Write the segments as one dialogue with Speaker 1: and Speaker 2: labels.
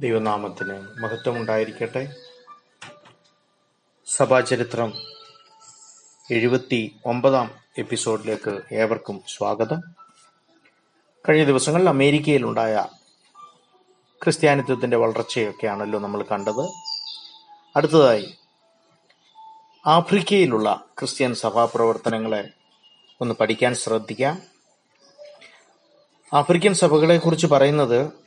Speaker 1: ദൈവനാമത്തിന് മഹത്വമുണ്ടായിരിക്കട്ടെ. സഭാചരിത്രം എഴുപത്തി ഒമ്പതാം എപ്പിസോഡിലേക്ക് ഏവർക്കും സ്വാഗതം. കഴിഞ്ഞ ദിവസങ്ങളിൽ അമേരിക്കയിലുണ്ടായ ക്രിസ്ത്യാനിത്വത്തിന്റെ വളർച്ചയൊക്കെയാണല്ലോ നമ്മൾ കണ്ടത്. അടുത്തതായി ആഫ്രിക്കയിലുള്ള ക്രിസ്ത്യൻ സഭാ പ്രവർത്തനങ്ങളെ ഒന്ന് പഠിക്കാൻ ശ്രദ്ധിക്കാം. ആഫ്രിക്കൻ സഭകളെ കുറിച്ച് പറയുന്നത്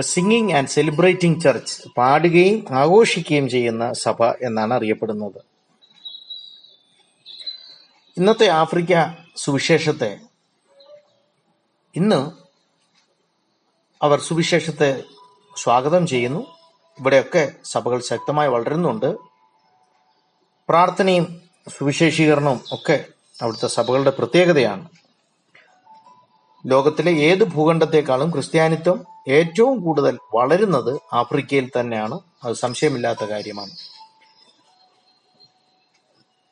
Speaker 1: സിംഗിങ് ആൻഡ് സെലിബ്രേറ്റിംഗ് ചർച്ച് പാടുകയും ആഘോഷിക്കുകയും ചെയ്യുന്ന സഭ എന്നാണ് അറിയപ്പെടുന്നത്. ഇന്നത്തെ ആഫ്രിക്ക സുവിശേഷത്തെ ഇന്ന് അവർ സുവിശേഷത്തെ സ്വാഗതം ചെയ്യുന്നു. ഇവിടെയൊക്കെ സഭകൾ ശക്തമായി വളരുന്നുണ്ട്. പ്രാർത്ഥനയും സുവിശേഷീകരണവും ഒക്കെ അവിടുത്തെ സഭകളുടെ പ്രത്യേകതയാണ്. ലോകത്തിലെ ഏത് ഭൂഖണ്ഡത്തെക്കാളും ക്രിസ്ത്യാനിത്വം ഏറ്റവും കൂടുതൽ വളരുന്നത് ആഫ്രിക്കയിൽ തന്നെയാണ്. അത് സംശയമില്ലാത്ത കാര്യമാണ്.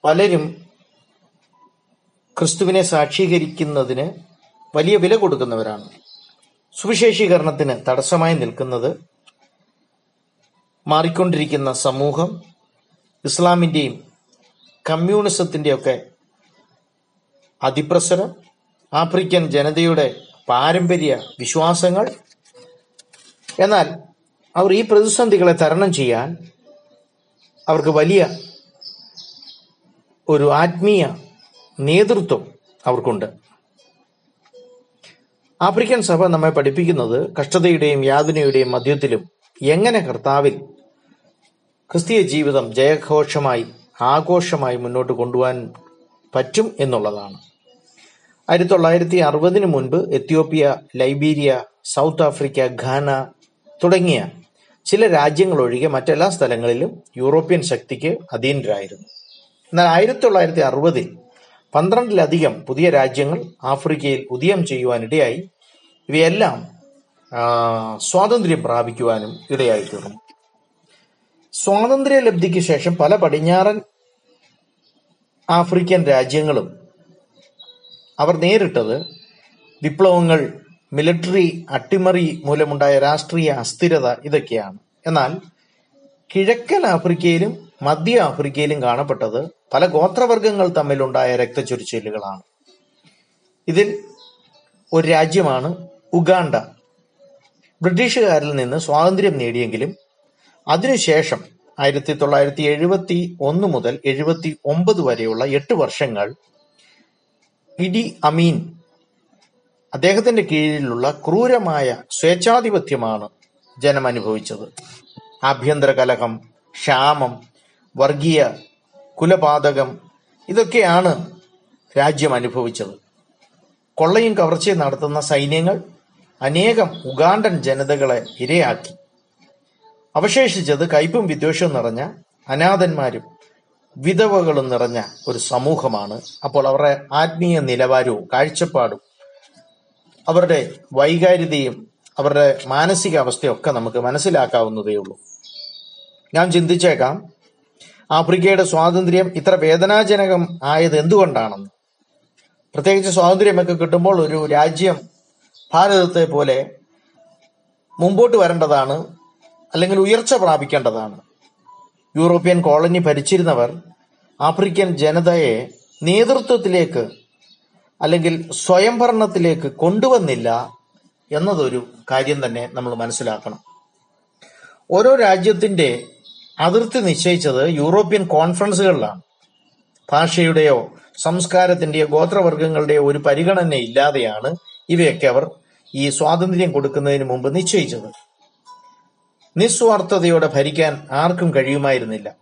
Speaker 1: പലരും ക്രിസ്തുവിനെ സാക്ഷീകരിക്കുന്നതിന് വലിയ വില കൊടുക്കുന്നവരാണ്. സുവിശേഷീകരണത്തിന് തടസ്സമായി നിൽക്കുന്നത് മാറിക്കൊണ്ടിരിക്കുന്ന സമൂഹം ഇസ്ലാമിന്റെയും കമ്മ്യൂണിസത്തിന്റെയൊക്കെ അതിപ്രസരം ആഫ്രിക്കൻ ജനതയുടെ പാരമ്പര്യ വിശ്വാസങ്ങൾ. എന്നാൽ അവർ ഈ പ്രതിസന്ധികളെ തരണം ചെയ്യാൻ അവർക്ക് വലിയ ഒരു ആത്മീയ നേതൃത്വം അവർക്കുണ്ട്. ആഫ്രിക്കൻ സഭ നമ്മെ പഠിപ്പിക്കുന്നത് കഷ്ടതയുടെയും യാതനയുടെയും മധ്യത്തിലും എങ്ങനെ കർത്താവിൽ ക്രിസ്തീയ ജീവിതം ജയഘോഷമായി ആഘോഷമായി മുന്നോട്ട് കൊണ്ടുപോകാൻ പറ്റും എന്നുള്ളതാണ്. ആയിരത്തി തൊള്ളായിരത്തി അറുപതിന് മുൻപ് Ethiopia Liberia South Africa Ghana തുടങ്ങിയ ചില രാജ്യങ്ങൾ ഒഴികെ മറ്റെല്ലാ സ്ഥലങ്ങളിലും യൂറോപ്യൻ ശക്തിക്ക് അധീനരായിരുന്നു. എന്നാൽ ആയിരത്തി തൊള്ളായിരത്തി അറുപതിൽ പന്ത്രണ്ടിലധികം പുതിയ രാജ്യങ്ങൾ ആഫ്രിക്കയിൽ ഉദയം ചെയ്യുവാനിടയായി ഇവയെല്ലാം സ്വാതന്ത്ര്യം പ്രാപിക്കുവാനും ഇടയായി തീർന്നു സ്വാതന്ത്ര്യ ലബ്ധിക്ക് ശേഷം പല പടിഞ്ഞാറൻ ആഫ്രിക്കൻ രാജ്യങ്ങളും അവർ നേരിട്ടത് വിപ്ലവങ്ങൾ മിലിറ്ററി അട്ടിമറി മൂലമുണ്ടായ രാഷ്ട്രീയ അസ്ഥിരത ഇതൊക്കെയാണ്. എന്നാൽ കിഴക്കൻ ആഫ്രിക്കയിലും മധ്യ ആഫ്രിക്കയിലും കാണപ്പെട്ടത് പല ഗോത്രവർഗങ്ങൾ തമ്മിലുണ്ടായ രക്തച്ചൊരിച്ചിലുകളാണ് ഇതിൽ ഒരു രാജ്യമാണ് ഉഗാണ്ട. ബ്രിട്ടീഷുകാരിൽ നിന്ന് സ്വാതന്ത്ര്യം നേടിയെങ്കിലും അതിനുശേഷം ആയിരത്തി തൊള്ളായിരത്തി എഴുപത്തി ഒന്ന് മുതൽ എഴുപത്തി ഒമ്പത് വരെയുള്ള എട്ട് വർഷങ്ങൾ ഇഡി അമീൻ. അദ്ദേഹത്തിന്റെ കീഴിലുള്ള ക്രൂരമായ സ്വേച്ഛാധിപത്യമാണ് ജനം അനുഭവിച്ചത്. ആഭ്യന്തര കലഹം ക്ഷാമം വർഗീയ കുലപാതകം ഇതൊക്കെയാണ് രാജ്യം അനുഭവിച്ചത്. കൊള്ളയും കവർച്ചയും നടത്തുന്ന സൈന്യങ്ങൾ അനേകം ഉഗാണ്ടൻ ജനതകളെ ഇരയാക്കി. അവശേഷിച്ചത് കയ്പും വിദ്വേഷവും നിറഞ്ഞ അനാഥന്മാരും വിധവകളും നിറഞ്ഞ ഒരു സമൂഹമാണ്. അപ്പോൾ അവരുടെ ആത്മീയ നിലവാരവും കാഴ്ചപ്പാടും അവരുടെ വൈകാരികതയും അവരുടെ മാനസികാവസ്ഥയും ഒക്കെ നമുക്ക് മനസ്സിലാക്കാവുന്നതേ ഉള്ളൂ. ഞാൻ ചിന്തിച്ചേക്കാം ആഫ്രിക്കയുടെ സ്വാതന്ത്ര്യം ഇത്ര വേദനാജനകം ആയത് എന്തുകൊണ്ടാണെന്ന്. പ്രത്യേകിച്ച് സ്വാതന്ത്ര്യമൊക്കെ കിട്ടുമ്പോൾ ഒരു രാജ്യം ഭാരതത്തെ പോലെ മുമ്പോട്ട് വരേണ്ടതാണ് അല്ലെങ്കിൽ ഉയർച്ച പ്രാപിക്കേണ്ടതാണ്. യൂറോപ്യൻ കോളനി ഭരിച്ചിരുന്നവർ ആഫ്രിക്കൻ ജനതയെ നേതൃത്വത്തിലേക്ക് അല്ലെങ്കിൽ സ്വയംഭരണത്തിലേക്ക് കൊണ്ടുവന്നില്ല എന്നതൊരു കാര്യം തന്നെ നമ്മൾ മനസ്സിലാക്കണം. ഓരോ രാജ്യത്തിന്റെ അതിർത്തി നിശ്ചയിച്ചത് യൂറോപ്യൻ കോൺഫറൻസുകളിലാണ്. ഭാഷയുടെയോ സംസ്കാരത്തിന്റെയോ ഗോത്രവർഗങ്ങളുടെയോ ഒരു പരിഗണന ഇല്ലാതെയാണ് ഇവയൊക്കെ അവർ ഈ സ്വാതന്ത്ര്യം കൊടുക്കുന്നതിന് മുമ്പ് നിശ്ചയിച്ചത്. നിസ്വാർത്ഥതയോടെ ഭരിക്കാൻ ആർക്കും കഴിയുമായിരുന്നില്ല.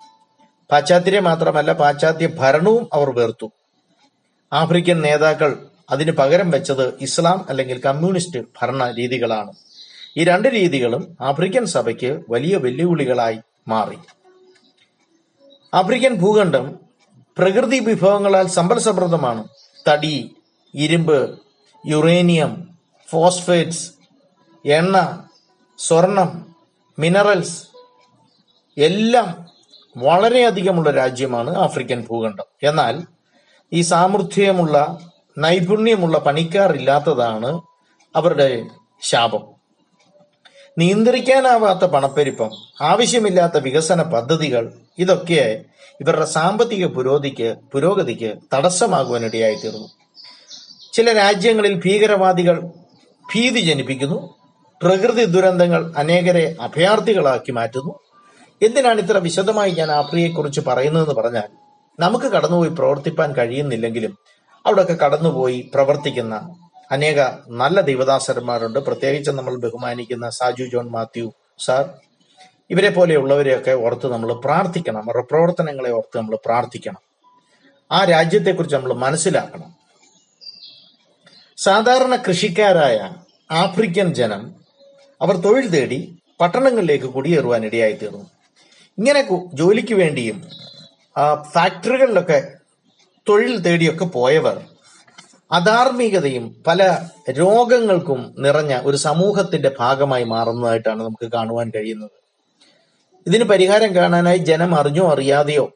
Speaker 1: പാശ്ചാത്യരെ മാത്രമല്ല പാശ്ചാത്യ ഭരണവും അവർ വേർത്തു. ആഫ്രിക്കൻ നേതാക്കൾ അതിന് പകരം വെച്ചത് ഇസ്ലാം അല്ലെങ്കിൽ കമ്മ്യൂണിസ്റ്റ് ഭരണ രീതികളാണ്. ഈ രണ്ട് രീതികളും ആഫ്രിക്കൻ സഭയ്ക്ക് വലിയ വെല്ലുവിളികളായി മാറി. ആഫ്രിക്കൻ ഭൂഖണ്ഡം പ്രകൃതി വിഭവങ്ങളാൽ സമ്പൽ സമൃദ്ധമാണ് തടി ഇരുമ്പ് യുറേനിയം ഫോസ്ഫേറ്റ്സ് എണ്ണ സ്വർണം മിനറൽസ് എല്ലാം വളരെയധികമുള്ള രാജ്യമാണ് ആഫ്രിക്കൻ ഭൂഖണ്ഡം. എന്നാൽ ഈ സാമർഥ്യമുള്ള നൈപുണ്യമുള്ള പണിക്കാർ ഇല്ലാത്തതാണ് അവരുടെ ശാപം. നിയന്ത്രിക്കാനാവാത്ത പണപ്പെരുപ്പം ആവശ്യമില്ലാത്ത വികസന പദ്ധതികൾ ഇതൊക്കെ ഇവരുടെ സാമ്പത്തിക പുരോഗതിക്ക് പുരോഗതിക്ക് തടസ്സമാകുവാനിടയായി തീർന്നു ചില രാജ്യങ്ങളിൽ ഭീകരവാദികൾ ഭീതി ജനിപ്പിക്കുന്നു പ്രകൃതി ദുരന്തങ്ങൾ അനേകരെ അഭയാർത്ഥികളാക്കി മാറ്റുന്നു. എന്തിനാണ് ഇത്ര വിശദമായി ഞാൻ ആഫ്രിയെക്കുറിച്ച് പറയുന്നതെന്ന് പറഞ്ഞാൽ നമുക്ക് കടന്നുപോയി പ്രവർത്തിപ്പാൻ കഴിയുന്നില്ലെങ്കിലും അവിടെയൊക്കെ കടന്നുപോയി പ്രവർത്തിക്കുന്ന അനേക നല്ല ദൈവദാസന്മാരുണ്ട്. പ്രത്യേകിച്ച് നമ്മൾ ബഹുമാനിക്കുന്ന സാജു ജോൺ മാത്യു സാർ. ഇവരെ പോലെയുള്ളവരെയൊക്കെ ഓർത്ത് നമ്മൾ പ്രാർത്ഥിക്കണം. അവരുടെ പ്രവർത്തനങ്ങളെ ഓർത്ത് നമ്മൾ പ്രാർത്ഥിക്കണം. ആ രാജ്യത്തെക്കുറിച്ച് നമ്മൾ മനസ്സിലാക്കണം. സാധാരണ കൃഷിക്കാരായ ആഫ്രിക്കൻ ജനം അവർ തൊഴിൽ തേടി പട്ടണങ്ങളിലേക്ക് കുടിയേറുവാൻ ഇടയായി തീർന്നു ഇങ്ങനെ ജോലിക്ക് വേണ്ടിയും ഫാക്ടറികളിലൊക്കെ തൊഴിൽ തേടിയൊക്കെ പോയവർ അധാർമികതയും പല രോഗങ്ങൾക്കും നിറഞ്ഞ ഒരു സമൂഹത്തിന്റെ ഭാഗമായി മാറുന്നതായിട്ടാണ് നമുക്ക് കാണുവാൻ കഴിയുന്നത്. ഇതിന് പരിഹാരം കാണാനായി ജനം അറിഞ്ഞോ അറിയാതെയോ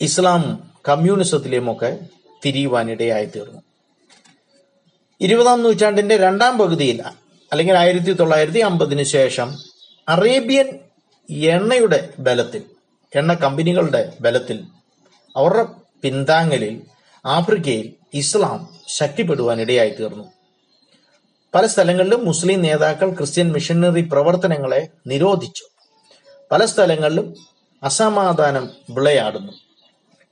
Speaker 1: ഇസ്ലാം കമ്മ്യൂണിസത്തിലേമൊക്കെ തിരിയുവാനിടയായി തീർന്നു ഇരുപതാം നൂറ്റാണ്ടിന്റെ രണ്ടാം പകുതിയിൽ അല്ലെങ്കിൽ ആയിരത്തി തൊള്ളായിരത്തി അമ്പതിന് ശേഷം അറേബ്യൻ എണ്ണയുടെ ബലത്തിൽ എണ്ണ കമ്പനികളുടെ ബലത്തിൽ അവരുടെ പിന്താങ്ങലിൽ ആഫ്രിക്കയിൽ ഇസ്ലാം ശക്തിപ്പെടുവാൻ ഇടയായി തീർന്നു പല സ്ഥലങ്ങളിലും മുസ്ലിം നേതാക്കൾ ക്രിസ്ത്യൻ മിഷനറി പ്രവർത്തനങ്ങളെ നിരോധിച്ചു. പല സ്ഥലങ്ങളിലും അസമാധാനം വിളയാടുന്നു.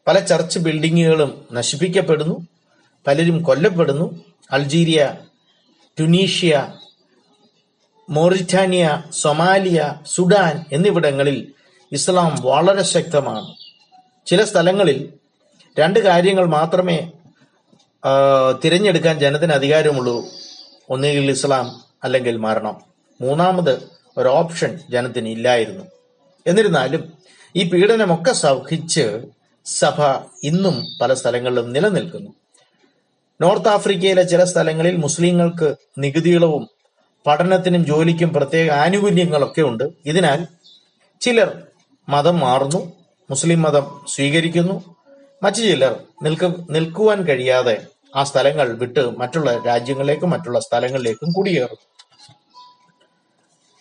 Speaker 1: പല ചർച്ച് ബിൽഡിങ്ങുകളും നശിപ്പിക്കപ്പെടുന്നു. പലരും കൊല്ലപ്പെടുന്നു. Algeria Tunisia Mauritania Somalia Sudan എന്നിവിടങ്ങളിൽ ഇസ്ലാം വളരെ ശക്തമാണ്. ചില സ്ഥലങ്ങളിൽ രണ്ട് കാര്യങ്ങൾ മാത്രമേ തിരഞ്ഞെടുക്കാൻ ജനത്തിന് അധികാരമുള്ളൂ. ഒന്നുകിൽ ഇസ്ലാം അല്ലെങ്കിൽ മരണം. മൂന്നാമത് ഒരു ഓപ്ഷൻ ജനത്തിന് ഇല്ലായിരുന്നു. എന്നിരുന്നാലും ഈ പീഡനമൊക്കെ സഹിച്ച് സഭ ഇന്നും പല സ്ഥലങ്ങളിലും നിലനിൽക്കുന്നു. നോർത്ത് ആഫ്രിക്കയിലെ ചില സ്ഥലങ്ങളിൽ മുസ്ലിങ്ങൾക്ക് നികുതികളവും പഠനത്തിനും ജോലിക്കും പ്രത്യേക ആനുകൂല്യങ്ങളൊക്കെ ഉണ്ട്. ഇതിനാൽ ചിലർ മതം മാറുന്നു മുസ്ലിം മതം സ്വീകരിക്കുന്നു. മറ്റു ചിലർ നിൽക്ക നിൽക്കുവാൻ കഴിയാതെ ആ സ്ഥലങ്ങൾ വിട്ട് മറ്റുള്ള രാജ്യങ്ങളിലേക്കും മറ്റുള്ള സ്ഥലങ്ങളിലേക്കും കുടിയേറും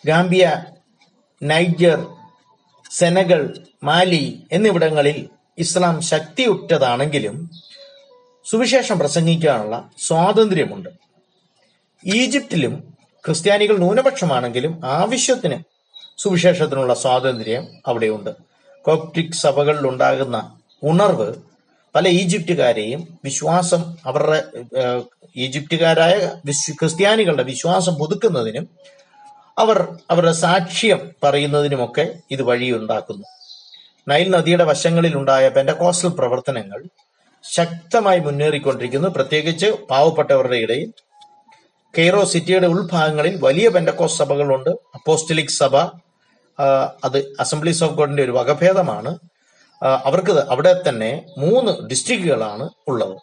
Speaker 1: ഗാംബിയ നൈജർ സെനഗൾ മാലി എന്നിവിടങ്ങളിൽ ഇസ്ലാം ശക്തിയുറ്റതാണെങ്കിലും സുവിശേഷം പ്രസംഗിക്കാനുള്ള സ്വാതന്ത്ര്യമുണ്ട്. ഈജിപ്തിലും ക്രിസ്ത്യാനികൾ ന്യൂനപക്ഷമാണെങ്കിലും ആവശ്യത്തിന് സുവിശേഷത്തിനുള്ള സ്വാതന്ത്ര്യം അവിടെയുണ്ട്. കോപ്റ്റിക് സഭകളിൽ ഉണ്ടാകുന്ന ഉണർവ് പല ഈജിപ്തുകാരെയും വിശ്വാസം അവരുടെ ഈജിപ്റ്റുകാരായ ഈജിപ്തുകാരായ ക്രിസ്ത്യാനികളുടെ വിശ്വാസം പുതുക്കുന്നതിനും അവർ അവരുടെ സാക്ഷ്യം പറയുന്നതിനുമൊക്കെ ഇത് വഴിയുണ്ടാക്കുന്നു. നൈൽ നദിയുടെ വശങ്ങളിൽ ഉണ്ടായ പെൻഡകോസ്റ്റൽ പ്രവർത്തനങ്ങൾ ശക്തമായി മുന്നേറിക്കൊണ്ടിരിക്കുന്നു. പ്രത്യേകിച്ച് പാവപ്പെട്ടവരുടെ ഇടയിൽ കെയ്റോ സിറ്റിയുടെ ഉൾഭാഗങ്ങളിൽ വലിയ പെൻഡക്കോസ് സഭകളുണ്ട്. അപ്പോസ്റ്റലിക് സഭ അത് അസംബ്ലീസ് ഓഫ് ഗോഡിന്റെ ഒരു വകഭേദമാണ്. അവർക്ക് അവിടെ തന്നെ മൂന്ന് ഡിസ്ട്രിക്റ്റുകളാണ് ഉള്ളത്.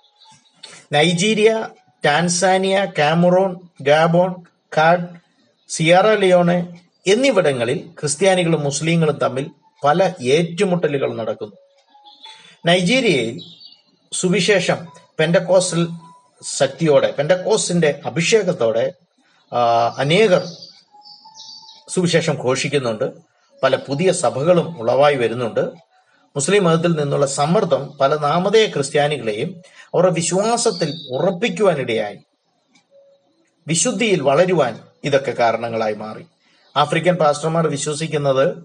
Speaker 1: Nigeria Tanzania Cameroon Gabon Chad Sierra Leone എന്നിവിടങ്ങളിൽ ക്രിസ്ത്യാനികളും മുസ്ലിങ്ങളും തമ്മിൽ പല ഏറ്റുമുട്ടലുകൾ നടക്കുന്നു. നൈജീരിയയിൽ സുവിശേഷം പെൻഡക്കോസ്റ്റൽ ശക്തിയോടെ പെൻഡക്കോസ്റ്റിന്റെ അഭിഷേകത്തോടെ അനേകർ സുവിശേഷം ഘോഷിക്കുന്നുണ്ട്. പല പുതിയ സഭകളും ഉളവായി വരുന്നുണ്ട്. മുസ്ലിം മതത്തിൽ നിന്നുള്ള സമ്മർദ്ദം പല നാമധേയ ക്രിസ്ത്യാനികളെയും അവരുടെ വിശ്വാസത്തിൽ ഉറപ്പിക്കുവാനിടയായി. വിശുദ്ധിയിൽ വളരുവാൻ ഇതൊക്കെ കാരണങ്ങളായി മാറി. ആഫ്രിക്കൻ പാസ്റ്റർമാർ വിശ്വസിക്കുന്നത്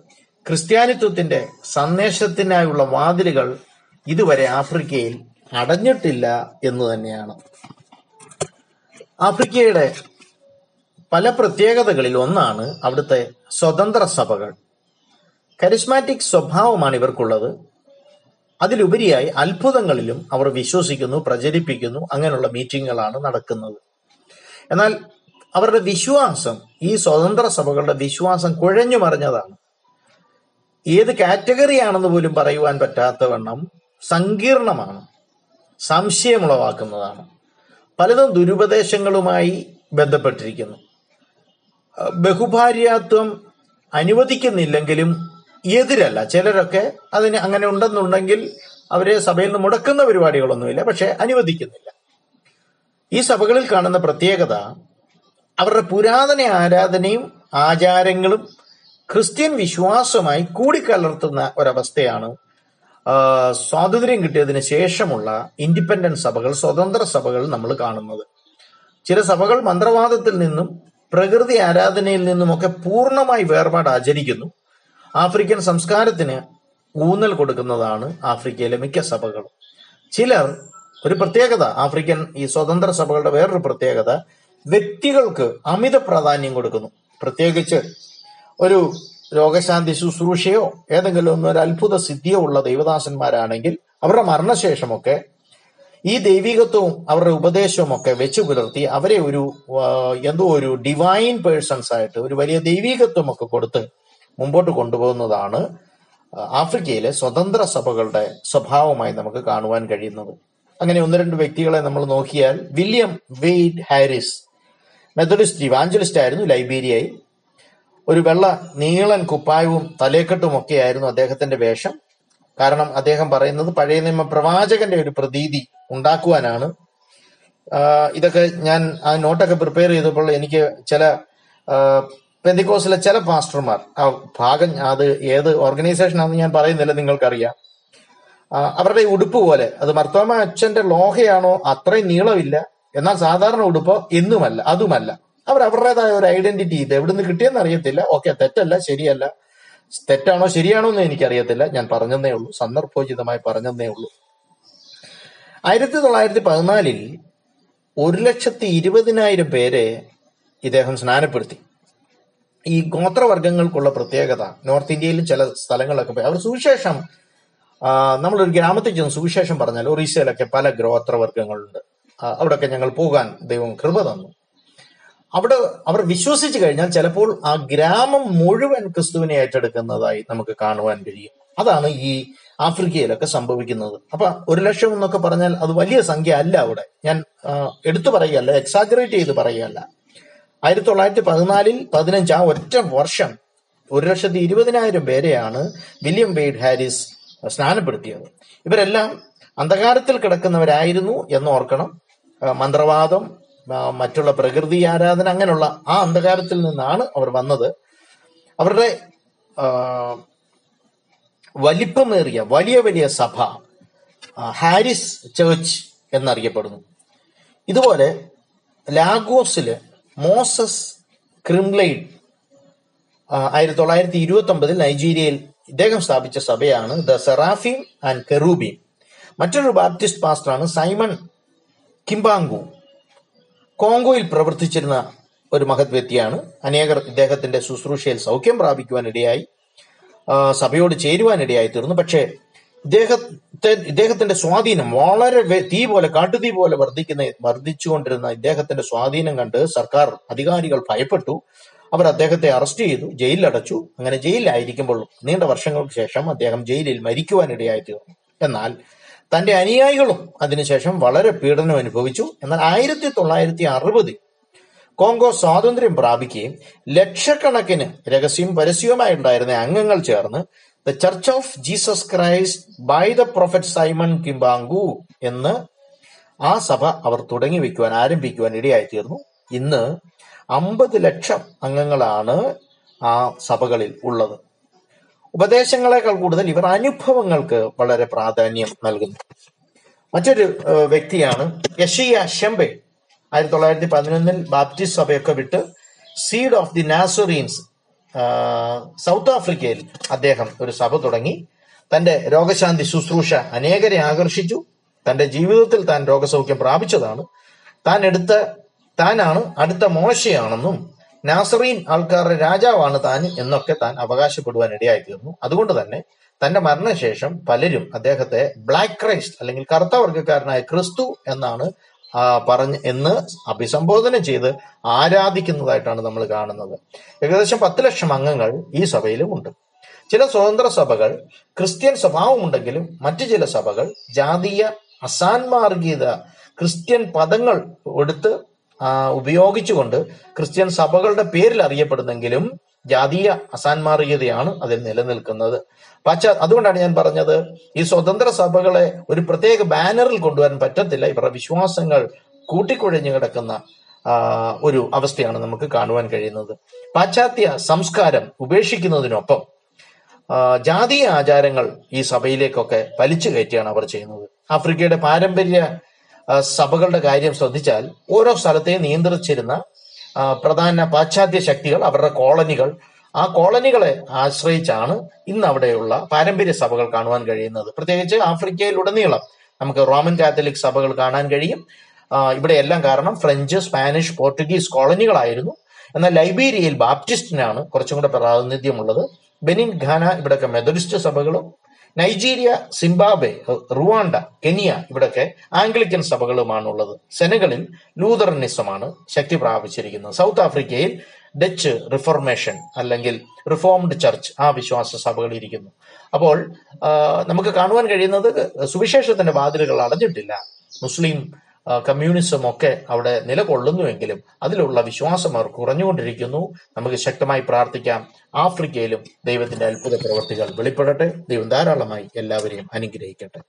Speaker 1: ക്രിസ്ത്യാനിത്വത്തിന്റെ സന്ദേശത്തിനായുള്ള വാതിലുകൾ ഇതുവരെ ആഫ്രിക്കയിൽ അടഞ്ഞിട്ടില്ല എന്ന് തന്നെയാണ്. ആഫ്രിക്കയുടെ പല പ്രത്യേകതകളിൽ ഒന്നാണ് അവിടുത്തെ സ്വതന്ത്ര സഭകൾ. കരിസ്മാറ്റിക് സ്വഭാവമാണ് ഇവർക്കുള്ളത്. അതിലുപരിയായി അത്ഭുതങ്ങളിലും അവർ വിശ്വസിക്കുന്നു പ്രചരിപ്പിക്കുന്നു അങ്ങനെയുള്ള മീറ്റിങ്ങുകളാണ് നടക്കുന്നത്. എന്നാൽ അവരുടെ വിശ്വാസം ഈ സ്വതന്ത്ര സഭകളുടെ വിശ്വാസം കുഴഞ്ഞു മറിഞ്ഞതാണ്. ഏത് കാറ്റഗറിയാണെന്ന് പോലും പറയുവാൻ പറ്റാത്തവണ്ണം സങ്കീർണമാണ്. സംശയമുളവാക്കുന്നതാണ്. പലതും ദുരുപദേശങ്ങളുമായി ബന്ധപ്പെട്ടിരിക്കുന്നു. ബഹുഭാര്യാത്വം അനുവദിക്കുന്നില്ലെങ്കിലും എതിരല്ല. ചിലരൊക്കെ അതിന് അങ്ങനെ ഉണ്ടെന്നുണ്ടെങ്കിൽ അവരെ സഭയിൽ നിന്ന് മുടക്കുന്ന പരിപാടികളൊന്നുമില്ല പക്ഷെ അനുവദിക്കുന്നില്ല. ഈ സഭകളിൽ കാണുന്ന പ്രത്യേകത അവരുടെ പുരാതന ആരാധനയും ആചാരങ്ങളും ക്രിസ്ത്യൻ വിശ്വാസവുമായി കൂടിക്കലർത്തുന്ന ഒരവസ്ഥയാണ് സ്വാതന്ത്ര്യം കിട്ടിയതിന് ശേഷമുള്ള ഇൻഡിപെൻഡന്റ് സഭകൾ സ്വതന്ത്ര സഭകൾ നമ്മൾ കാണുന്നത്. ചില സഭകൾ മന്ത്രവാദത്തിൽ നിന്നും പ്രകൃതി ആരാധനയിൽ നിന്നുമൊക്കെ പൂർണമായി വേർപാട് ആചരിക്കുന്നു. ആഫ്രിക്കൻ സംസ്കാരത്തിന് ഊന്നൽ കൊടുക്കുന്നതാണ് ആഫ്രിക്കയിലെ മിക്ക സഭകളും. ചിലർ ഒരു പ്രത്യേകത ആഫ്രിക്കൻ ഈ സ്വതന്ത്ര സഭകളുടെ വേറൊരു പ്രത്യേകത വ്യക്തികൾക്ക് അമിത പ്രാധാന്യം കൊടുക്കുന്നു. പ്രത്യേകിച്ച് ഒരു രോഗശാന്തി ശുശ്രൂഷയോ ഏതെങ്കിലും ഒരു അത്ഭുത സിദ്ധിയോ ഉള്ള ദൈവദാസന്മാരാണെങ്കിൽ അവരുടെ മരണശേഷമൊക്കെ ഈ ദൈവികത്വവും അവരുടെ ഉപദേശവും ഒക്കെ വെച്ചു പുലർത്തി അവരെ ഒരു എന്തോ ഒരു ഡിവൈൻ പേഴ്സൺസ് ആയിട്ട് ഒരു വലിയ ദൈവികത്വം ഒക്കെ കൊടുത്ത് മുമ്പോട്ട് കൊണ്ടുപോകുന്നതാണ് ആഫ്രിക്കയിലെ സ്വതന്ത്ര സഭകളുടെ സ്വഭാവമായി നമുക്ക് കാണുവാൻ കഴിയുന്നത്. അങ്ങനെ ഒന്ന് രണ്ട് വ്യക്തികളെ നമ്മൾ നോക്കിയാൽ William Wade Harris Methodist evangelist ആയിരുന്നു ലൈബീരിയയിൽ. ഒരു വെള്ള നീളൻ കുപ്പായവും തലേക്കെട്ടും ഒക്കെയായിരുന്നു അദ്ദേഹത്തിന്റെ വേഷം. കാരണം അദ്ദേഹം പറയുന്നത് പഴയ നിയമ പ്രവാചകന്റെ ഒരു പ്രതീതി ഉണ്ടാക്കുവാനാണ്. ഇതൊക്കെ ഞാൻ ആ നോട്ടൊക്കെ പ്രിപ്പയർ ചെയ്തപ്പോൾ എനിക്ക് ചില പെന്തിക്കോസിലെ ചില പാസ്റ്റർമാർ ആ ഭാഗം അത് ഏത് ഓർഗനൈസേഷൻ ആണെന്ന് ഞാൻ പറയുന്നില്ല നിങ്ങൾക്കറിയാം. അവരുടെ ഉടുപ്പ് പോലെ. അത് മർത്തോമ അച്ഛന്റെ ലോഹയാണോ? അത്രയും നീളമില്ല. എന്നാൽ സാധാരണ ഉടുപ്പോ എന്നുമല്ല അതുമല്ല. അവർ അവരുടേതായ ഒരു ഐഡന്റിറ്റി ഇത് എവിടുന്ന് കിട്ടിയെന്ന് അറിയത്തില്ല. ഓക്കെ തെറ്റല്ല ശരിയല്ല. തെറ്റാണോ ശരിയാണോ എന്ന് എനിക്കറിയത്തില്ല. ഞാൻ പറഞ്ഞതേ ഉള്ളൂ. സന്ദർഭോചിതമായി പറഞ്ഞതേ ഉള്ളൂ. ആയിരത്തി തൊള്ളായിരത്തി പതിനാലിൽ ഒരു ലക്ഷത്തി ഇരുപതിനായിരം പേരെ ഇദ്ദേഹം സ്നാനപ്പെടുത്തി. ഈ ഗോത്രവർഗങ്ങൾക്കുള്ള പ്രത്യേകത നോർത്ത് ഇന്ത്യയിലും ചില സ്ഥലങ്ങളിലൊക്കെ പോയി. അവർ സുവിശേഷം നമ്മളൊരു ഗ്രാമത്തിൽ ചെന്ന് സുവിശേഷം പറഞ്ഞാൽ ഒറീസയിലൊക്കെ പല ഗോത്രവർഗങ്ങളുണ്ട് അവിടെയൊക്കെ ഞങ്ങൾ പോകാൻ ദൈവം കൃപ തന്നു. അവിടെ അവർ വിശ്വസിച്ചു കഴിഞ്ഞാൽ ചിലപ്പോൾ ആ ഗ്രാമം മുഴുവൻ ക്രിസ്തുവിനെ ഏറ്റെടുക്കുന്നതായി നമുക്ക് കാണുവാൻ കഴിയും. അതാണ് ഈ ആഫ്രിക്കയിലൊക്കെ സംഭവിക്കുന്നത്. അപ്പൊ ഒരു ലക്ഷം എന്നൊക്കെ പറഞ്ഞാൽ അത് വലിയ സംഖ്യ അല്ല അവിടെ. ഞാൻ എടുത്തു പറയുകയല്ല എക്സാഗ്രേറ്റ് ചെയ്ത് പറയുകയല്ല. ആയിരത്തി തൊള്ളായിരത്തി പതിനാലിൽ പതിനഞ്ച് ആ ഒറ്റ വർഷം ഒരു ലക്ഷത്തി ഇരുപതിനായിരം പേരെയാണ് വില്യം വെയ്ഡ് ഹാരിസ് സ്നാനപ്പെടുത്തിയത്. ഇവരെല്ലാം അന്ധകാരത്തിൽ കിടക്കുന്നവരായിരുന്നു എന്ന് ഓർക്കണം. മന്ത്രവാദം മറ്റുള്ള പ്രകൃതി ആരാധന അങ്ങനെയുള്ള ആ അന്ധകാരത്തിൽ നിന്നാണ് അവർ വന്നത്. അവരുടെ വലിപ്പമേറിയ വലിയ വലിയ സഭ ഹാരിസ് ചേർച്ച് എന്നറിയപ്പെടുന്നു. ഇതുപോലെ ലാഗോസിൽ മോസസ് ക്രിംലൈഡ് ആയിരത്തി തൊള്ളായിരത്തി ഇരുപത്തി ഒമ്പതിൽ നൈജീരിയയിൽ ഇദ്ദേഹം സ്ഥാപിച്ച സഭയാണ് ദ സെറാഫീം ആൻഡ് കെറൂബീം. മറ്റൊരു ബാപ്റ്റിസ്റ്റ് പാസ്റ്ററാണ് സൈമൺ കിംബാങ്കു. കോങ്കോയിൽ പ്രവർത്തിച്ചിരുന്ന ഒരു മഹത് വ്യക്തിയാണ്. അനേകർ ഇദ്ദേഹത്തിന്റെ ശുശ്രൂഷയിൽ സൗഖ്യം പ്രാപിക്കുവാനിടയായി സഭയോട് ചേരുവാനിടയായി തീർന്നു. പക്ഷേ ഇദ്ദേഹത്തെ ഇദ്ദേഹത്തിന്റെ സ്വാധീനം വളരെ തീ പോലെ കാട്ടുതീ പോലെ വർദ്ധിക്കുന്ന വർദ്ധിച്ചുകൊണ്ടിരുന്ന ഇദ്ദേഹത്തിന്റെ സ്വാധീനം കണ്ട് സർക്കാർ അധികാരികൾ ഭയപ്പെട്ടു. അവർ അദ്ദേഹത്തെ അറസ്റ്റ് ചെയ്തു ജയിലിൽ അടച്ചു അങ്ങനെ ജയിലിലായിരിക്കുമ്പോൾ നീണ്ട വർഷങ്ങൾക്ക് ശേഷം അദ്ദേഹം ജയിലിൽ മരിക്കുവാനിടയായി തീർന്നു. എന്നാൽ തന്റെ അനുയായികളും അതിനുശേഷം വളരെ പീഡനം അനുഭവിച്ചു. എന്നാൽ ആയിരത്തി തൊള്ളായിരത്തി അറുപതിൽ കോങ്കോ സ്വാതന്ത്ര്യം പ്രാപിക്കുകയും ലക്ഷക്കണക്കിന് രഹസ്യം പരസ്യവുമായി ഉണ്ടായിരുന്ന അംഗങ്ങൾ ചേർന്ന് the Church of Jesus Christ by the Prophet Simon Kimbangu എന്ന് ആ സഭ അവർ തുടങ്ങി വെക്കുവാൻ ആരംഭിക്കുവാൻ ഇടയായി തീർന്നു ഇന്ന് അമ്പത് ലക്ഷം അംഗങ്ങളാണ് ആ സഭകളിൽ ഉള്ളത്. ഉപദേശങ്ങളെക്കാൾ കൂടുതൽ ഇവർ അനുഭവങ്ങൾക്ക് വളരെ പ്രാധാന്യം നൽകുന്നു. മറ്റൊരു വ്യക്തിയാണ് യഷിയ ഷെമ്പെ ആയിരത്തി തൊള്ളായിരത്തി പതിനൊന്നിൽ ബാപ്റ്റിസ്റ്റ് സഭയൊക്കെ വിട്ട് seed of the Nazarenes South ആഫ്രിക്കയിൽ അദ്ദേഹം ഒരു സഭ തുടങ്ങി. തന്റെ രോഗശാന്തി ശുശ്രൂഷ അനേകരെ ആകർഷിച്ചു. തന്റെ ജീവിതത്തിൽ താൻ രോഗസൗഖ്യം പ്രാപിച്ചതാണ്. താൻ എടുത്ത താനാണ് അടുത്ത മോശയാണെന്നും നാസറീൻ ആൾക്കാരുടെ രാജാവാണ് താൻ എന്നൊക്കെ താൻ അവകാശപ്പെടുവാൻ ഇടയായി തീർന്നു അതുകൊണ്ട് തന്നെ തന്റെ മരണശേഷം പലരും അദ്ദേഹത്തെ ബ്ലാക്ക് ക്രൈസ്റ്റ് അല്ലെങ്കിൽ കറുത്ത വർഗക്കാരനായ ക്രിസ്തു എന്നാണ് പറഞ്ഞ് എന്ന് അഭിസംബോധന ചെയ്ത് ആരാധിക്കുന്നതായിട്ടാണ് നമ്മൾ കാണുന്നത്. ഏകദേശം പത്ത് ലക്ഷം അംഗങ്ങൾ ഈ സഭയിലും ഉണ്ട്. ചില സ്വതന്ത്ര സഭകൾ ക്രിസ്ത്യൻ സ്വഭാവമുണ്ടെങ്കിലും മറ്റു ചില സഭകൾ ജാതീയ അസാൻമാർഗീയത ക്രിസ്ത്യൻ പദങ്ങൾ എടുത്ത് ഉപയോഗിച്ചുകൊണ്ട് ക്രിസ്ത്യൻ സഭകളുടെ പേരിൽ അറിയപ്പെടുന്നെങ്കിലും ജാതീയ അസാൻമാർഗീയതയാണ് അതിൽ നിലനിൽക്കുന്നത്. പശ്ചാ അതുകൊണ്ടാണ് ഞാൻ പറഞ്ഞത് ഈ സ്വതന്ത്ര സഭകളെ ഒരു പ്രത്യേക ബാനറിൽ കൊണ്ടുവരാൻ പറ്റത്തില്ല. ഇവരുടെ വിശ്വാസങ്ങൾ കൂട്ടിക്കുഴഞ്ഞു കിടക്കുന്ന ഒരു അവസ്ഥയാണ് നമുക്ക് കാണുവാൻ കഴിയുന്നത്. പാശ്ചാത്യ സംസ്കാരം ഉപേക്ഷിക്കുന്നതിനൊപ്പം ജാതീയ ആചാരങ്ങൾ ഈ സഭയിലേക്കൊക്കെ വലിച്ചു കയറ്റിയാണ് അവർ ചെയ്യുന്നത്. ആഫ്രിക്കയുടെ പാരമ്പര്യ സഭകളുടെ കാര്യം ശ്രദ്ധിച്ചാൽ ഓരോ സ്ഥലത്തെയും നിയന്ത്രിച്ചിരുന്ന പ്രധാന പാശ്ചാത്യ ശക്തികൾ അവരുടെ കോളനികൾ ആ കോളനികളെ ആശ്രയിച്ചാണ് ഇന്ന് അവിടെയുള്ള പാരമ്പര്യ സഭകൾ കാണുവാൻ കഴിയുന്നത്. പ്രത്യേകിച്ച് ആഫ്രിക്കയിലുടനീളം നമുക്ക് റോമൻ കാത്തലിക് സഭകൾ കാണാൻ കഴിയും. ഇവിടെ എല്ലാം കാരണം ഫ്രഞ്ച് സ്പാനിഷ് പോർട്ടുഗീസ് കോളനികളായിരുന്നു. എന്നാൽ ലൈബീരിയയിൽ ബാപ്റ്റിസ്റ്റിനാണ് കുറച്ചും കൂടെ പ്രാതിനിധ്യമുള്ളത്. ബെനിൻ ഖാന ഇവിടെയൊക്കെ മെത്തഡിസ്റ്റ് സഭകളും നൈജീരിയ സിംബാബെ റുവാണ്ട കെനിയ ഇവിടൊക്കെ ആംഗ്ലിക്കൻ സഭകളുമാണുള്ളത്. സെനകളിൽ ലൂതറനിസമാണ് ശക്തി പ്രാപിച്ചിരിക്കുന്നത്. സൗത്ത് ആഫ്രിക്കയിൽ ഡച്ച് റിഫോർമേഷൻ അല്ലെങ്കിൽ റിഫോംഡ് ചർച്ച് ആ വിശ്വാസ സഭകൾ ഇരിക്കുന്നു. അപ്പോൾ നമുക്ക് കാണുവാൻ കഴിയുന്നത് സുവിശേഷത്തിന്റെ വാതിലുകൾ അടഞ്ഞിട്ടില്ല. മുസ്ലിം കമ്മ്യൂണിസം ഒക്കെ അവിടെ നിലകൊള്ളുന്നുവെങ്കിലും അതിലുള്ള വിശ്വാസം അവർ കുറഞ്ഞുകൊണ്ടിരിക്കുന്നു. നമുക്ക് ശക്തമായി പ്രാർത്ഥിക്കാം. ആഫ്രിക്കയിലും ദൈവത്തിന്റെ അത്ഭുത പ്രവർത്തികൾ വെളിപ്പെടട്ടെ. ദൈവം ധാരാളമായി എല്ലാവരെയും അനുഗ്രഹിക്കട്ടെ.